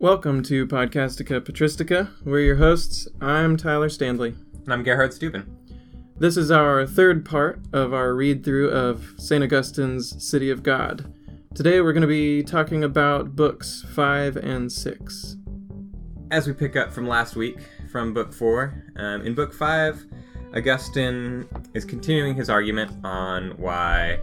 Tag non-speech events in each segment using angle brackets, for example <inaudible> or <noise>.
Welcome to Podcastica Patristica. We're your hosts. I'm Tyler Stanley. And I'm Gerhard Steuben. This is our third part of our read through of St. Augustine's City of God. Today we're going to be talking about books 5 and 6. As we pick up from last week, from book 4, um, in book 5, Augustine is continuing his argument on why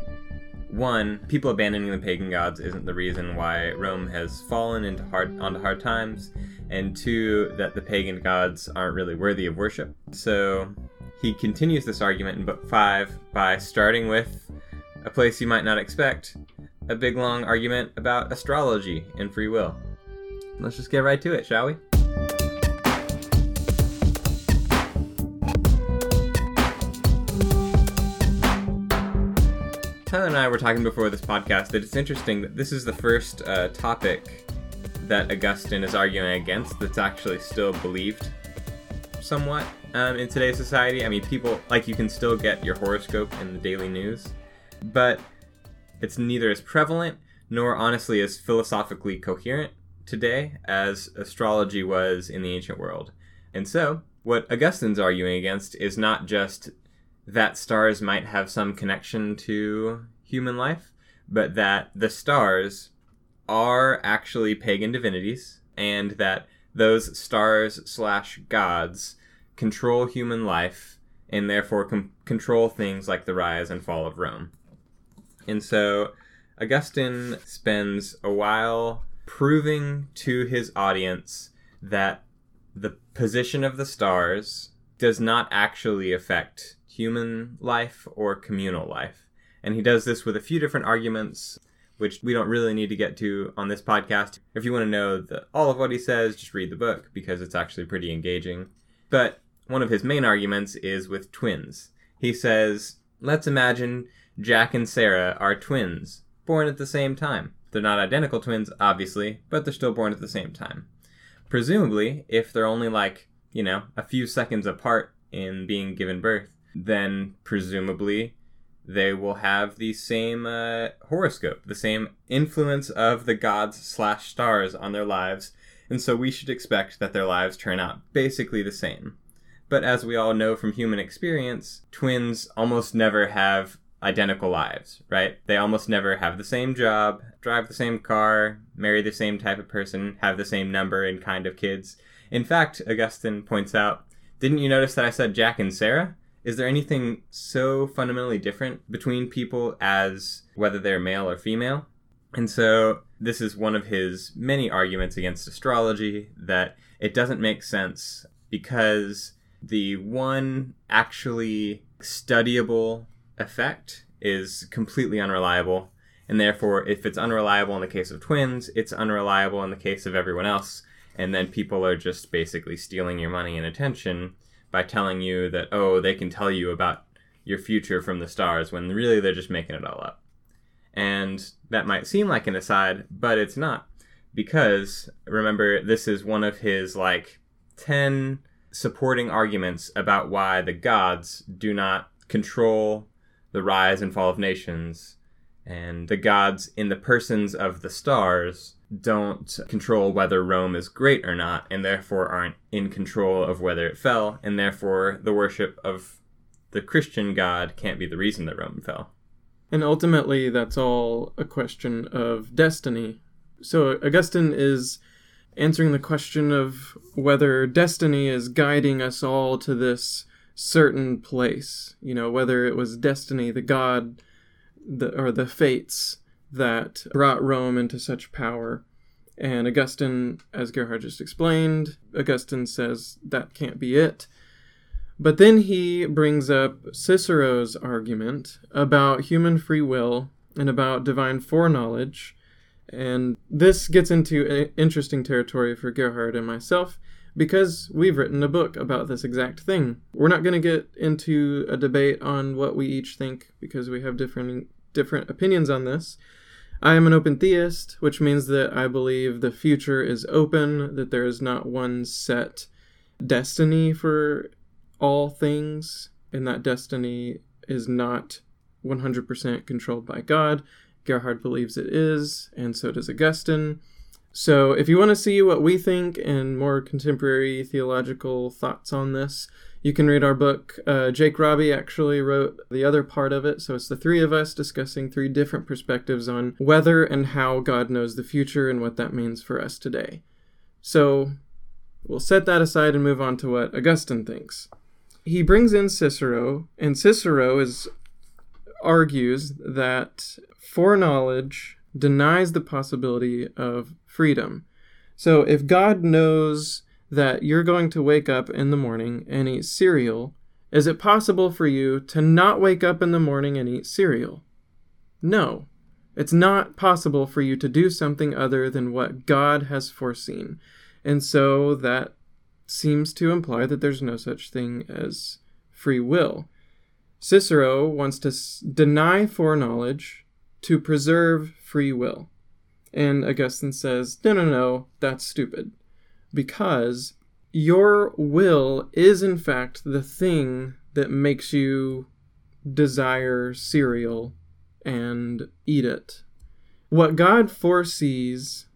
one, people abandoning the pagan gods isn't the reason why Rome has fallen into hard onto hard times, and two, that the pagan gods aren't really worthy of worship. So he continues this argument in book five by starting with a place you might not expect, a big long argument about astrology and free will. Let's just get right to it, shall we? And I were talking before this podcast that it's interesting that this is the first uh, topic that Augustine is arguing against that's actually still believed somewhat um, in today's society. I mean, people, like, you can still get your horoscope in the daily news, but it's neither as prevalent nor honestly as philosophically coherent today as astrology was in the ancient world. And so, what Augustine's arguing against is not just that stars might have some connection to human life, but that the stars are actually pagan divinities, and that those stars slash gods control human life and therefore com- control things like the rise and fall of Rome. And so Augustine spends a while proving to his audience that the position of the stars does not actually affect human life or communal life. And he does this with a few different arguments, which we don't really need to get to on this podcast. If you want to know the, all of what he says, just read the book because it's actually pretty engaging. But one of his main arguments is with twins. He says, let's imagine Jack and Sarah are twins, born at the same time. They're not identical twins, obviously, but they're still born at the same time. Presumably, if they're only like, you know, a few seconds apart in being given birth, then presumably they will have the same uh, horoscope, the same influence of the gods slash stars on their lives, and so we should expect that their lives turn out basically the same. But as we all know from human experience, twins almost never have identical lives, right? They almost never have the same job, drive the same car, marry the same type of person, have the same number and kind of kids. In fact, Augustine points out, didn't you notice that I said Jack and Sarah? Is there anything so fundamentally different between people as whether they're male or female? And so this is one of his many arguments against astrology that it doesn't make sense because the one actually studyable effect is completely unreliable. And therefore, if it's unreliable in the case of twins, it's unreliable in the case of everyone else. And then people are just basically stealing your money and attention by telling you that oh they can tell you about your future from the stars when really they're just making it all up. And that might seem like an aside but it's not. Because remember this is one of his like 10 supporting arguments about why the gods do not control the rise and fall of nations and the gods in the persons of the stars don't control whether Rome is great or not, and therefore aren't in control of whether it fell, and therefore the worship of the Christian God can't be the reason that Rome fell. And ultimately, that's all a question of destiny. So Augustine is answering the question of whether destiny is guiding us all to this certain place. You know, whether it was destiny, the God, the, or the fates that brought Rome into such power. And Augustine, as Gerhard just explained, Augustine says that can't be it. But then he brings up Cicero's argument about human free will and about divine foreknowledge. And this gets into interesting territory for Gerhard and myself because we've written a book about this exact thing. We're not going to get into a debate on what we each think because we have different different opinions on this. I am an open theist, which means that I believe the future is open, that there is not one set destiny for all things, and that destiny is not 100% controlled by God. Gerhard believes it is, and so does Augustine. So, if you want to see what we think and more contemporary theological thoughts on this, you can read our book. Uh, Jake Robbie actually wrote the other part of it. So, it's the three of us discussing three different perspectives on whether and how God knows the future and what that means for us today. So, we'll set that aside and move on to what Augustine thinks. He brings in Cicero, and Cicero is argues that foreknowledge denies the possibility of freedom. So if God knows that you're going to wake up in the morning and eat cereal, is it possible for you to not wake up in the morning and eat cereal? No. It's not possible for you to do something other than what God has foreseen. And so that seems to imply that there's no such thing as free will. Cicero wants to s- deny foreknowledge to preserve free will. And Augustine says, no, no, no, that's stupid. Because your will is, in fact, the thing that makes you desire cereal and eat it. What God foresees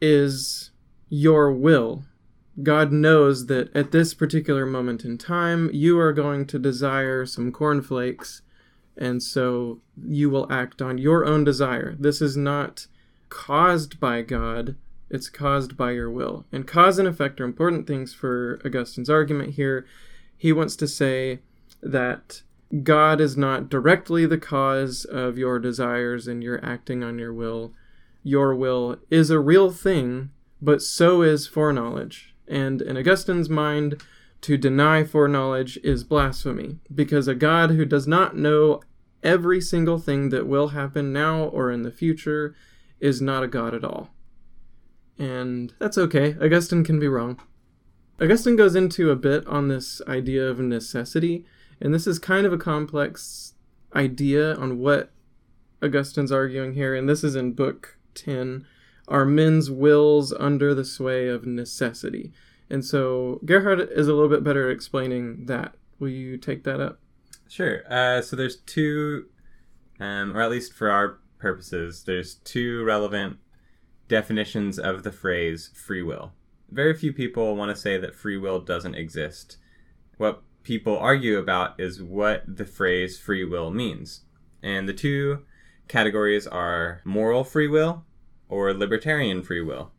is your will. God knows that at this particular moment in time, you are going to desire some cornflakes, and so you will act on your own desire. This is not caused by God, it's caused by your will. And cause and effect are important things for Augustine's argument here. He wants to say that God is not directly the cause of your desires and your acting on your will. Your will is a real thing, but so is foreknowledge. And in Augustine's mind, to deny foreknowledge is blasphemy, because a God who does not know every single thing that will happen now or in the future is not a God at all. And that's okay. Augustine can be wrong. Augustine goes into a bit on this idea of necessity, and this is kind of a complex idea on what Augustine's arguing here, and this is in Book 10 Are Men's Wills Under the Sway of Necessity? And so Gerhard is a little bit better at explaining that. Will you take that up? Sure. Uh, so there's two, um, or at least for our purposes, there's two relevant definitions of the phrase free will. Very few people want to say that free will doesn't exist. What people argue about is what the phrase free will means. And the two categories are moral free will or libertarian free will.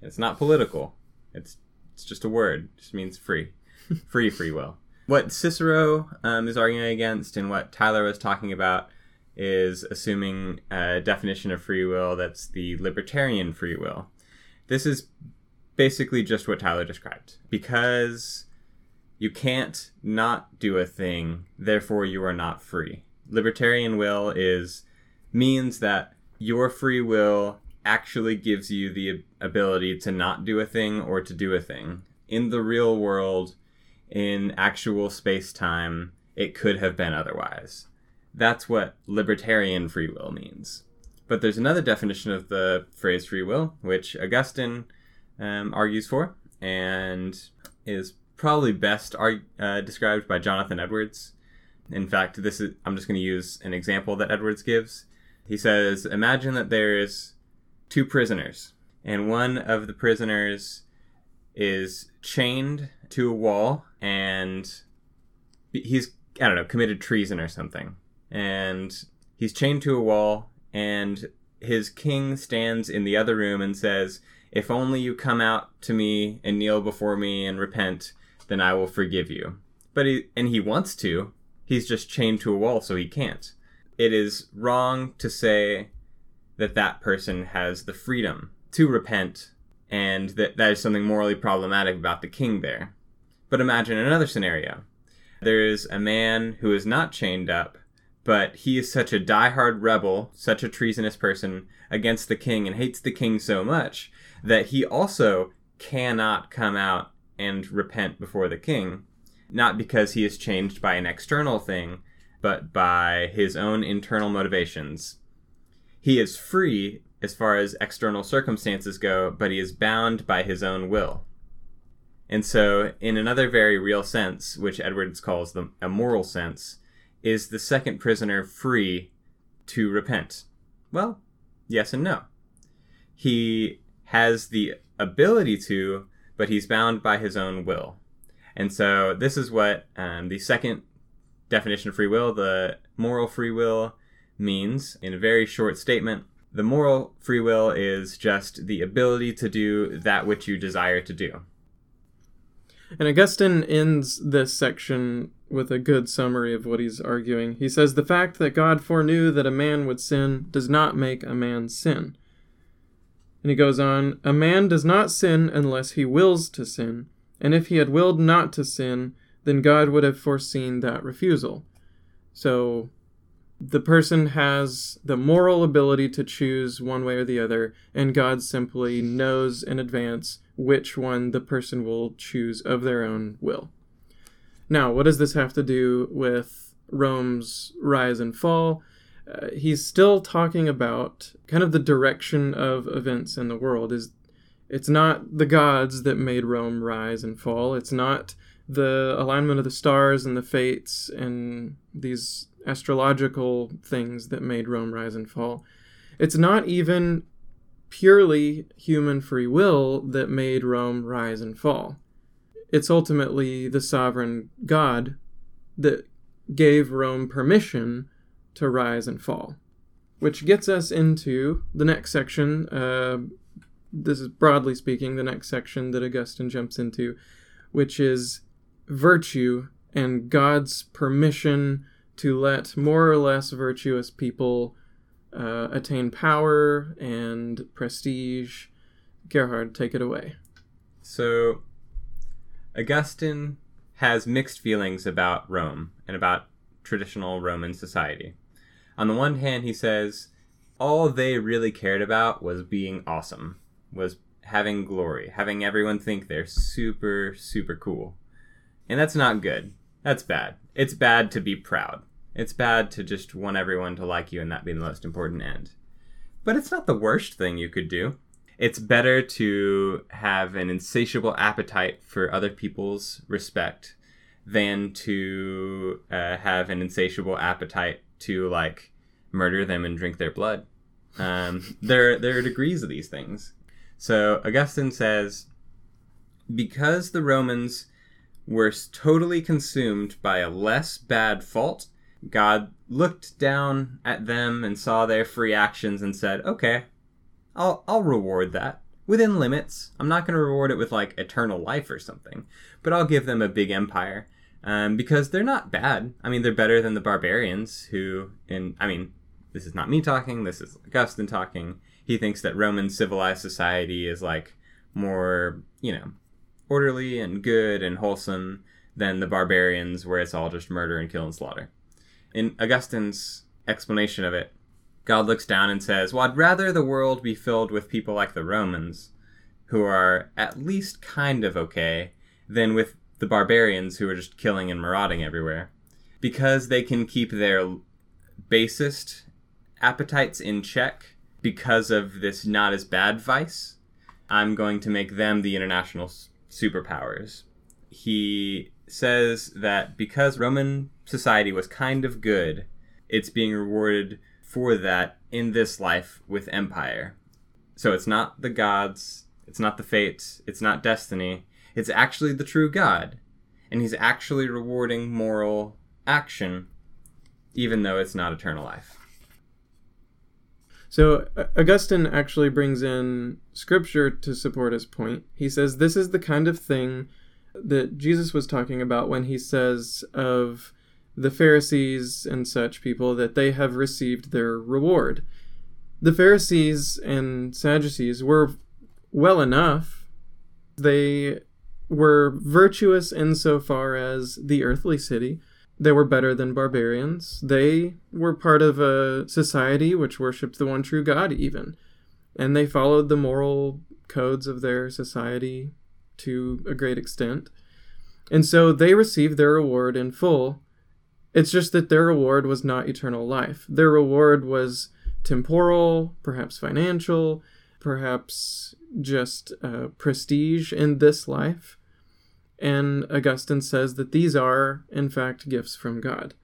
It's not political. It's it's just a word. It just means free. <laughs> free free will. What Cicero um, is arguing against and what Tyler was talking about is assuming a definition of free will that's the libertarian free will. This is basically just what Tyler described. Because you can't not do a thing, therefore you are not free. Libertarian will is means that your free will actually gives you the ability to not do a thing or to do a thing. In the real world, in actual space time, it could have been otherwise. That's what libertarian free will means. But there's another definition of the phrase free will, which Augustine um, argues for, and is probably best arg- uh, described by Jonathan Edwards. In fact, this is I'm just going to use an example that Edwards gives. He says, "Imagine that there is two prisoners, and one of the prisoners is chained to a wall, and he's I don't know committed treason or something, and he's chained to a wall, and his king stands in the other room and says." If only you come out to me and kneel before me and repent, then I will forgive you. But he and he wants to. He's just chained to a wall so he can't. It is wrong to say that that person has the freedom to repent and that that is something morally problematic about the king there. But imagine another scenario. There is a man who is not chained up, but he is such a die-hard rebel, such a treasonous person against the king and hates the king so much that he also cannot come out and repent before the king, not because he is changed by an external thing, but by his own internal motivations. He is free as far as external circumstances go, but he is bound by his own will. And so, in another very real sense, which Edwards calls the, a moral sense, is the second prisoner free to repent? Well, yes and no. He has the ability to, but he's bound by his own will. And so this is what um, the second definition of free will, the moral free will, means in a very short statement. The moral free will is just the ability to do that which you desire to do. And Augustine ends this section with a good summary of what he's arguing. He says, The fact that God foreknew that a man would sin does not make a man sin. And he goes on, A man does not sin unless he wills to sin, and if he had willed not to sin, then God would have foreseen that refusal. So the person has the moral ability to choose one way or the other, and God simply knows in advance which one the person will choose of their own will. Now, what does this have to do with Rome's rise and fall? Uh, he's still talking about kind of the direction of events in the world. Is it's not the gods that made Rome rise and fall. It's not the alignment of the stars and the fates and these astrological things that made Rome rise and fall. It's not even purely human free will that made Rome rise and fall. It's ultimately the sovereign God that gave Rome permission to rise and fall. Which gets us into the next section. Uh, this is broadly speaking the next section that Augustine jumps into, which is virtue and God's permission to let more or less virtuous people uh, attain power and prestige. Gerhard, take it away. So, Augustine has mixed feelings about Rome and about traditional Roman society. On the one hand, he says all they really cared about was being awesome, was having glory, having everyone think they're super, super cool. And that's not good. That's bad. It's bad to be proud. It's bad to just want everyone to like you and that be the most important end. But it's not the worst thing you could do. It's better to have an insatiable appetite for other people's respect than to uh, have an insatiable appetite to like murder them and drink their blood. Um, <laughs> there, there are degrees of these things. So Augustine says, because the Romans were totally consumed by a less bad fault, God looked down at them and saw their free actions and said, "Okay, I'll I'll reward that within limits. I'm not going to reward it with like eternal life or something, but I'll give them a big empire." Um, because they're not bad. I mean, they're better than the barbarians who, in I mean, this is not me talking. This is Augustine talking. He thinks that Roman civilized society is like more, you know, orderly and good and wholesome than the barbarians, where it's all just murder and kill and slaughter. In Augustine's explanation of it, God looks down and says, Well, I'd rather the world be filled with people like the Romans, who are at least kind of okay, than with the barbarians who are just killing and marauding everywhere. Because they can keep their basest appetites in check because of this not as bad vice, I'm going to make them the international superpowers. He says that because Roman society was kind of good, it's being rewarded for that in this life with empire. So it's not the gods, it's not the fates, it's not destiny, it's actually the true God. And he's actually rewarding moral action, even though it's not eternal life. So Augustine actually brings in scripture to support his point. He says this is the kind of thing that Jesus was talking about when he says of the Pharisees and such people that they have received their reward. The Pharisees and Sadducees were well enough. They were virtuous insofar as the earthly city. They were better than barbarians. They were part of a society which worshipped the one true God, even. And they followed the moral codes of their society to a great extent. And so they received their reward in full. It's just that their reward was not eternal life. Their reward was temporal, perhaps financial, perhaps just uh, prestige in this life. And Augustine says that these are, in fact, gifts from God.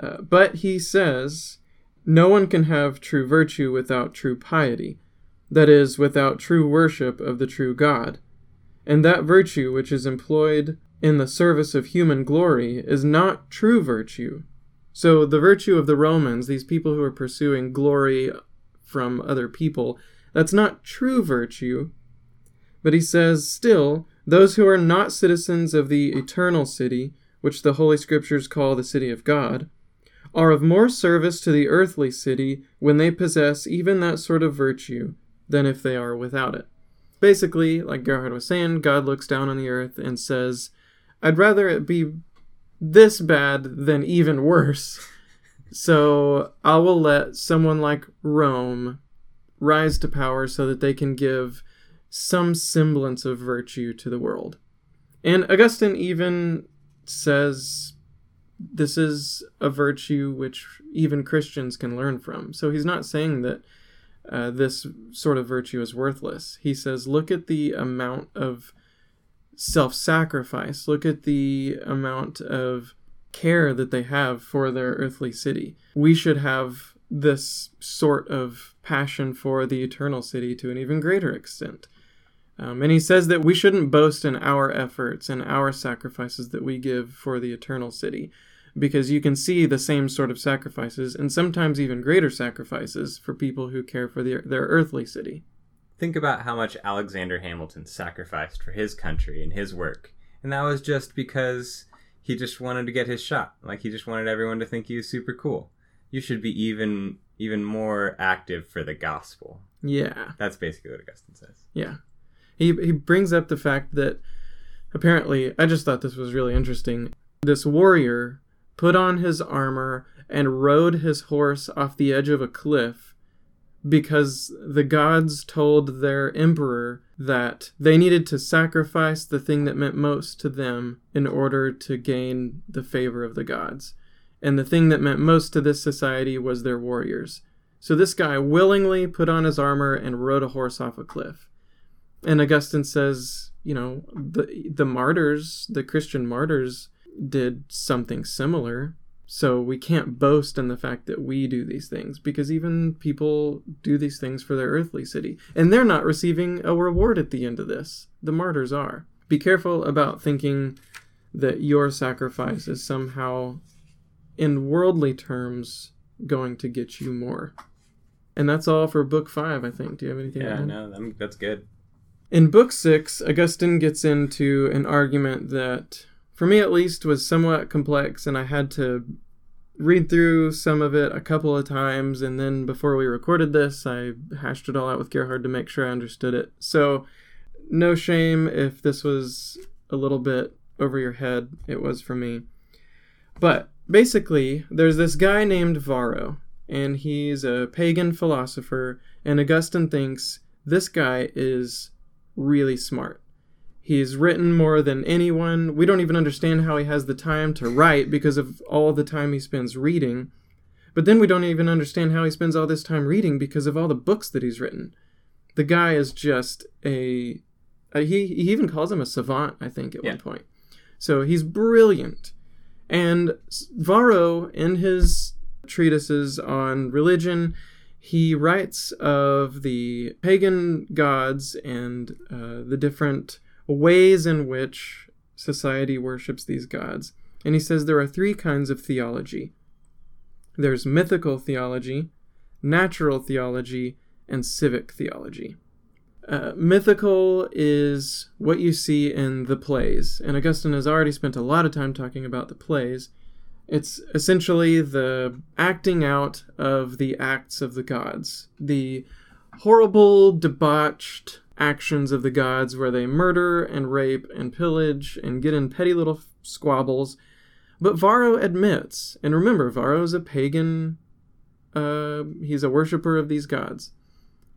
Uh, but he says no one can have true virtue without true piety. that is, without true worship of the true God. And that virtue which is employed in the service of human glory is not true virtue. So, the virtue of the Romans, these people who are pursuing glory from other people, that's not true virtue. But he says, still, those who are not citizens of the eternal city, which the Holy Scriptures call the city of God, are of more service to the earthly city when they possess even that sort of virtue than if they are without it. Basically, like Gerhard was saying, God looks down on the earth and says, I'd rather it be this bad than even worse. So I will let someone like Rome rise to power so that they can give some semblance of virtue to the world. And Augustine even says this is a virtue which even Christians can learn from. So he's not saying that uh, this sort of virtue is worthless. He says, look at the amount of self sacrifice, look at the amount of care that they have for their earthly city. We should have this sort of passion for the eternal city to an even greater extent. Um, and he says that we shouldn't boast in our efforts and our sacrifices that we give for the eternal city, because you can see the same sort of sacrifices and sometimes even greater sacrifices for people who care for their, their earthly city. Think about how much Alexander Hamilton sacrificed for his country and his work. And that was just because he just wanted to get his shot. Like he just wanted everyone to think he was super cool. You should be even even more active for the gospel. Yeah. That's basically what Augustine says. Yeah. He he brings up the fact that apparently I just thought this was really interesting. This warrior put on his armor and rode his horse off the edge of a cliff because the gods told their emperor that they needed to sacrifice the thing that meant most to them in order to gain the favor of the gods. And the thing that meant most to this society was their warriors. So this guy willingly put on his armor and rode a horse off a cliff. And Augustine says, you know, the the martyrs, the Christian martyrs did something similar. So we can't boast in the fact that we do these things because even people do these things for their earthly city. And they're not receiving a reward at the end of this. The martyrs are. Be careful about thinking that your sacrifice is somehow, in worldly terms, going to get you more. And that's all for book five, I think. Do you have anything Yeah, no, that's good. In book six, Augustine gets into an argument that for me at least, was somewhat complex, and I had to read through some of it a couple of times. And then before we recorded this, I hashed it all out with Gerhard to make sure I understood it. So, no shame if this was a little bit over your head. It was for me. But basically, there's this guy named Varro, and he's a pagan philosopher, and Augustine thinks this guy is really smart. He's written more than anyone. We don't even understand how he has the time to write because of all the time he spends reading. But then we don't even understand how he spends all this time reading because of all the books that he's written. The guy is just a, a he, he even calls him a savant, I think, at yeah. one point. So he's brilliant. And Varro, in his treatises on religion, he writes of the pagan gods and uh, the different ways in which society worships these gods. And he says there are three kinds of theology there's mythical theology, natural theology, and civic theology. Uh, mythical is what you see in the plays, and Augustine has already spent a lot of time talking about the plays. It's essentially the acting out of the acts of the gods, the horrible, debauched actions of the gods where they murder and rape and pillage and get in petty little squabbles. But Varro admits, and remember, Varro is a pagan, uh, he's a worshiper of these gods.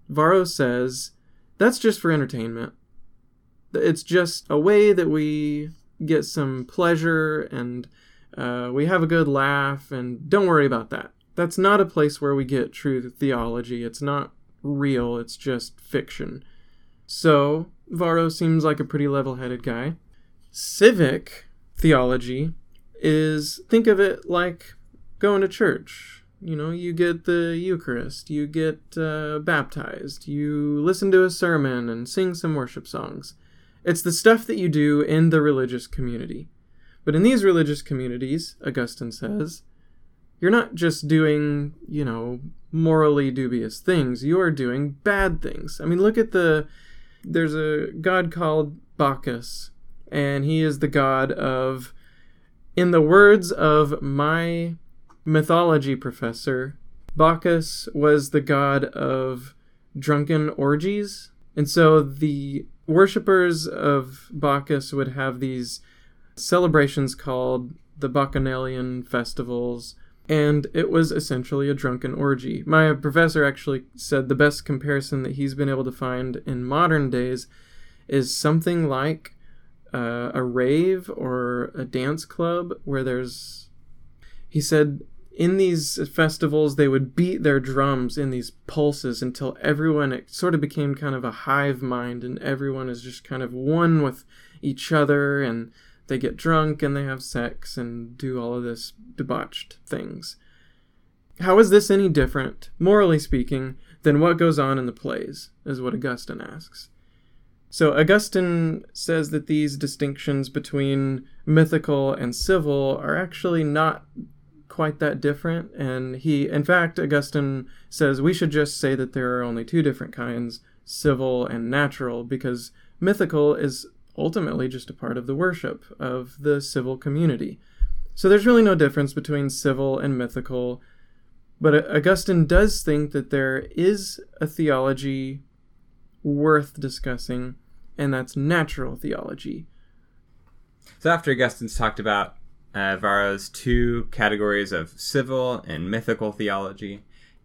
Varro says that's just for entertainment. It's just a way that we get some pleasure and uh, we have a good laugh, and don't worry about that. That's not a place where we get true theology. It's not real, it's just fiction. So, Varro seems like a pretty level headed guy. Civic theology is think of it like going to church. You know, you get the Eucharist, you get uh, baptized, you listen to a sermon and sing some worship songs. It's the stuff that you do in the religious community. But in these religious communities, Augustine says, you're not just doing, you know, morally dubious things, you are doing bad things. I mean, look at the. There's a god called Bacchus, and he is the god of. In the words of my mythology professor, Bacchus was the god of drunken orgies. And so the worshippers of Bacchus would have these celebrations called the Bacchanalian festivals, and it was essentially a drunken orgy. My professor actually said the best comparison that he's been able to find in modern days is something like uh, a rave or a dance club where there's. He said in these festivals they would beat their drums in these pulses until everyone it sort of became kind of a hive mind and everyone is just kind of one with each other and they get drunk and they have sex and do all of this debauched things. How is this any different, morally speaking, than what goes on in the plays, is what Augustine asks. So Augustine says that these distinctions between mythical and civil are actually not quite that different, and he, in fact, Augustine says we should just say that there are only two different kinds, civil and natural, because mythical is ultimately just a part of the worship of the civil community. So there's really no difference between civil and mythical. But Augustine does think that there is a theology worth discussing, and that's natural theology. So after Augustine's talked about uh, Varro's two categories of civil and mythical theology,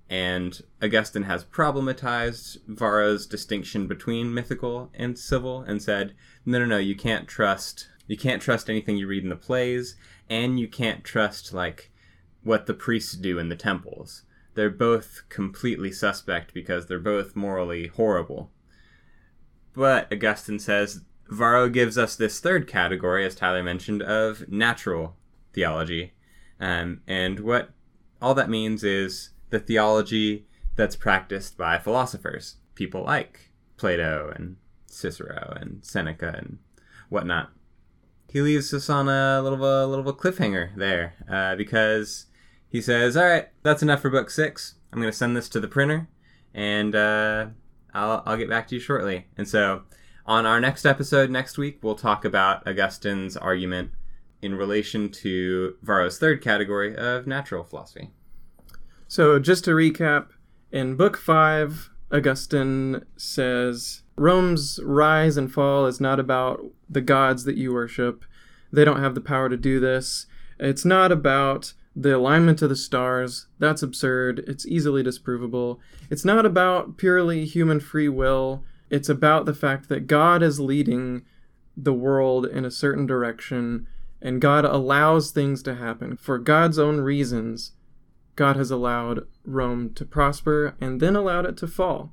and Augustine has problematized Varro's distinction between mythical and civil and said, no, no, no, you can't trust you can't trust anything you read in the plays, and you can't trust like what the priests do in the temples. They're both completely suspect because they're both morally horrible. But Augustine says Varro gives us this third category, as Tyler mentioned, of natural theology. Um, and what all that means is the theology that's practiced by philosophers, people like Plato and Cicero and Seneca and whatnot. He leaves us on a little a little of a cliffhanger there uh, because he says, "All right, that's enough for book six. I'm going to send this to the printer, and uh, I'll I'll get back to you shortly." And so, on our next episode next week, we'll talk about Augustine's argument in relation to Varro's third category of natural philosophy. So, just to recap, in Book 5, Augustine says Rome's rise and fall is not about the gods that you worship. They don't have the power to do this. It's not about the alignment of the stars. That's absurd. It's easily disprovable. It's not about purely human free will. It's about the fact that God is leading the world in a certain direction and God allows things to happen for God's own reasons God has allowed Rome to prosper and then allowed it to fall.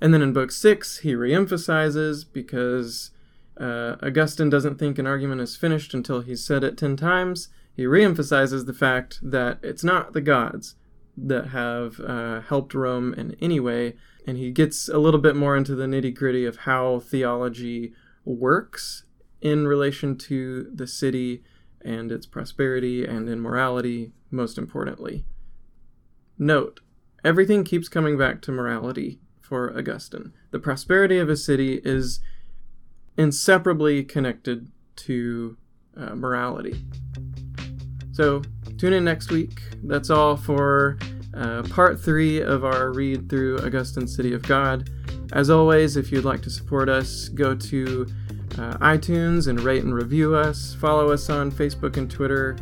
And then in Book 6, he reemphasizes because uh, Augustine doesn't think an argument is finished until he's said it 10 times. He reemphasizes the fact that it's not the gods that have uh, helped Rome in any way, and he gets a little bit more into the nitty gritty of how theology works in relation to the city and its prosperity and in morality, most importantly. Note, everything keeps coming back to morality for Augustine. The prosperity of a city is inseparably connected to uh, morality. So, tune in next week. That's all for uh, part three of our read through Augustine's City of God. As always, if you'd like to support us, go to uh, iTunes and rate and review us. Follow us on Facebook and Twitter.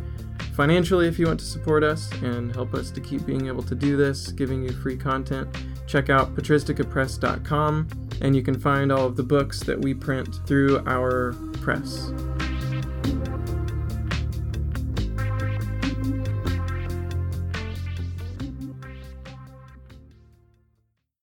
Financially, if you want to support us and help us to keep being able to do this, giving you free content, check out patristicapress.com and you can find all of the books that we print through our press.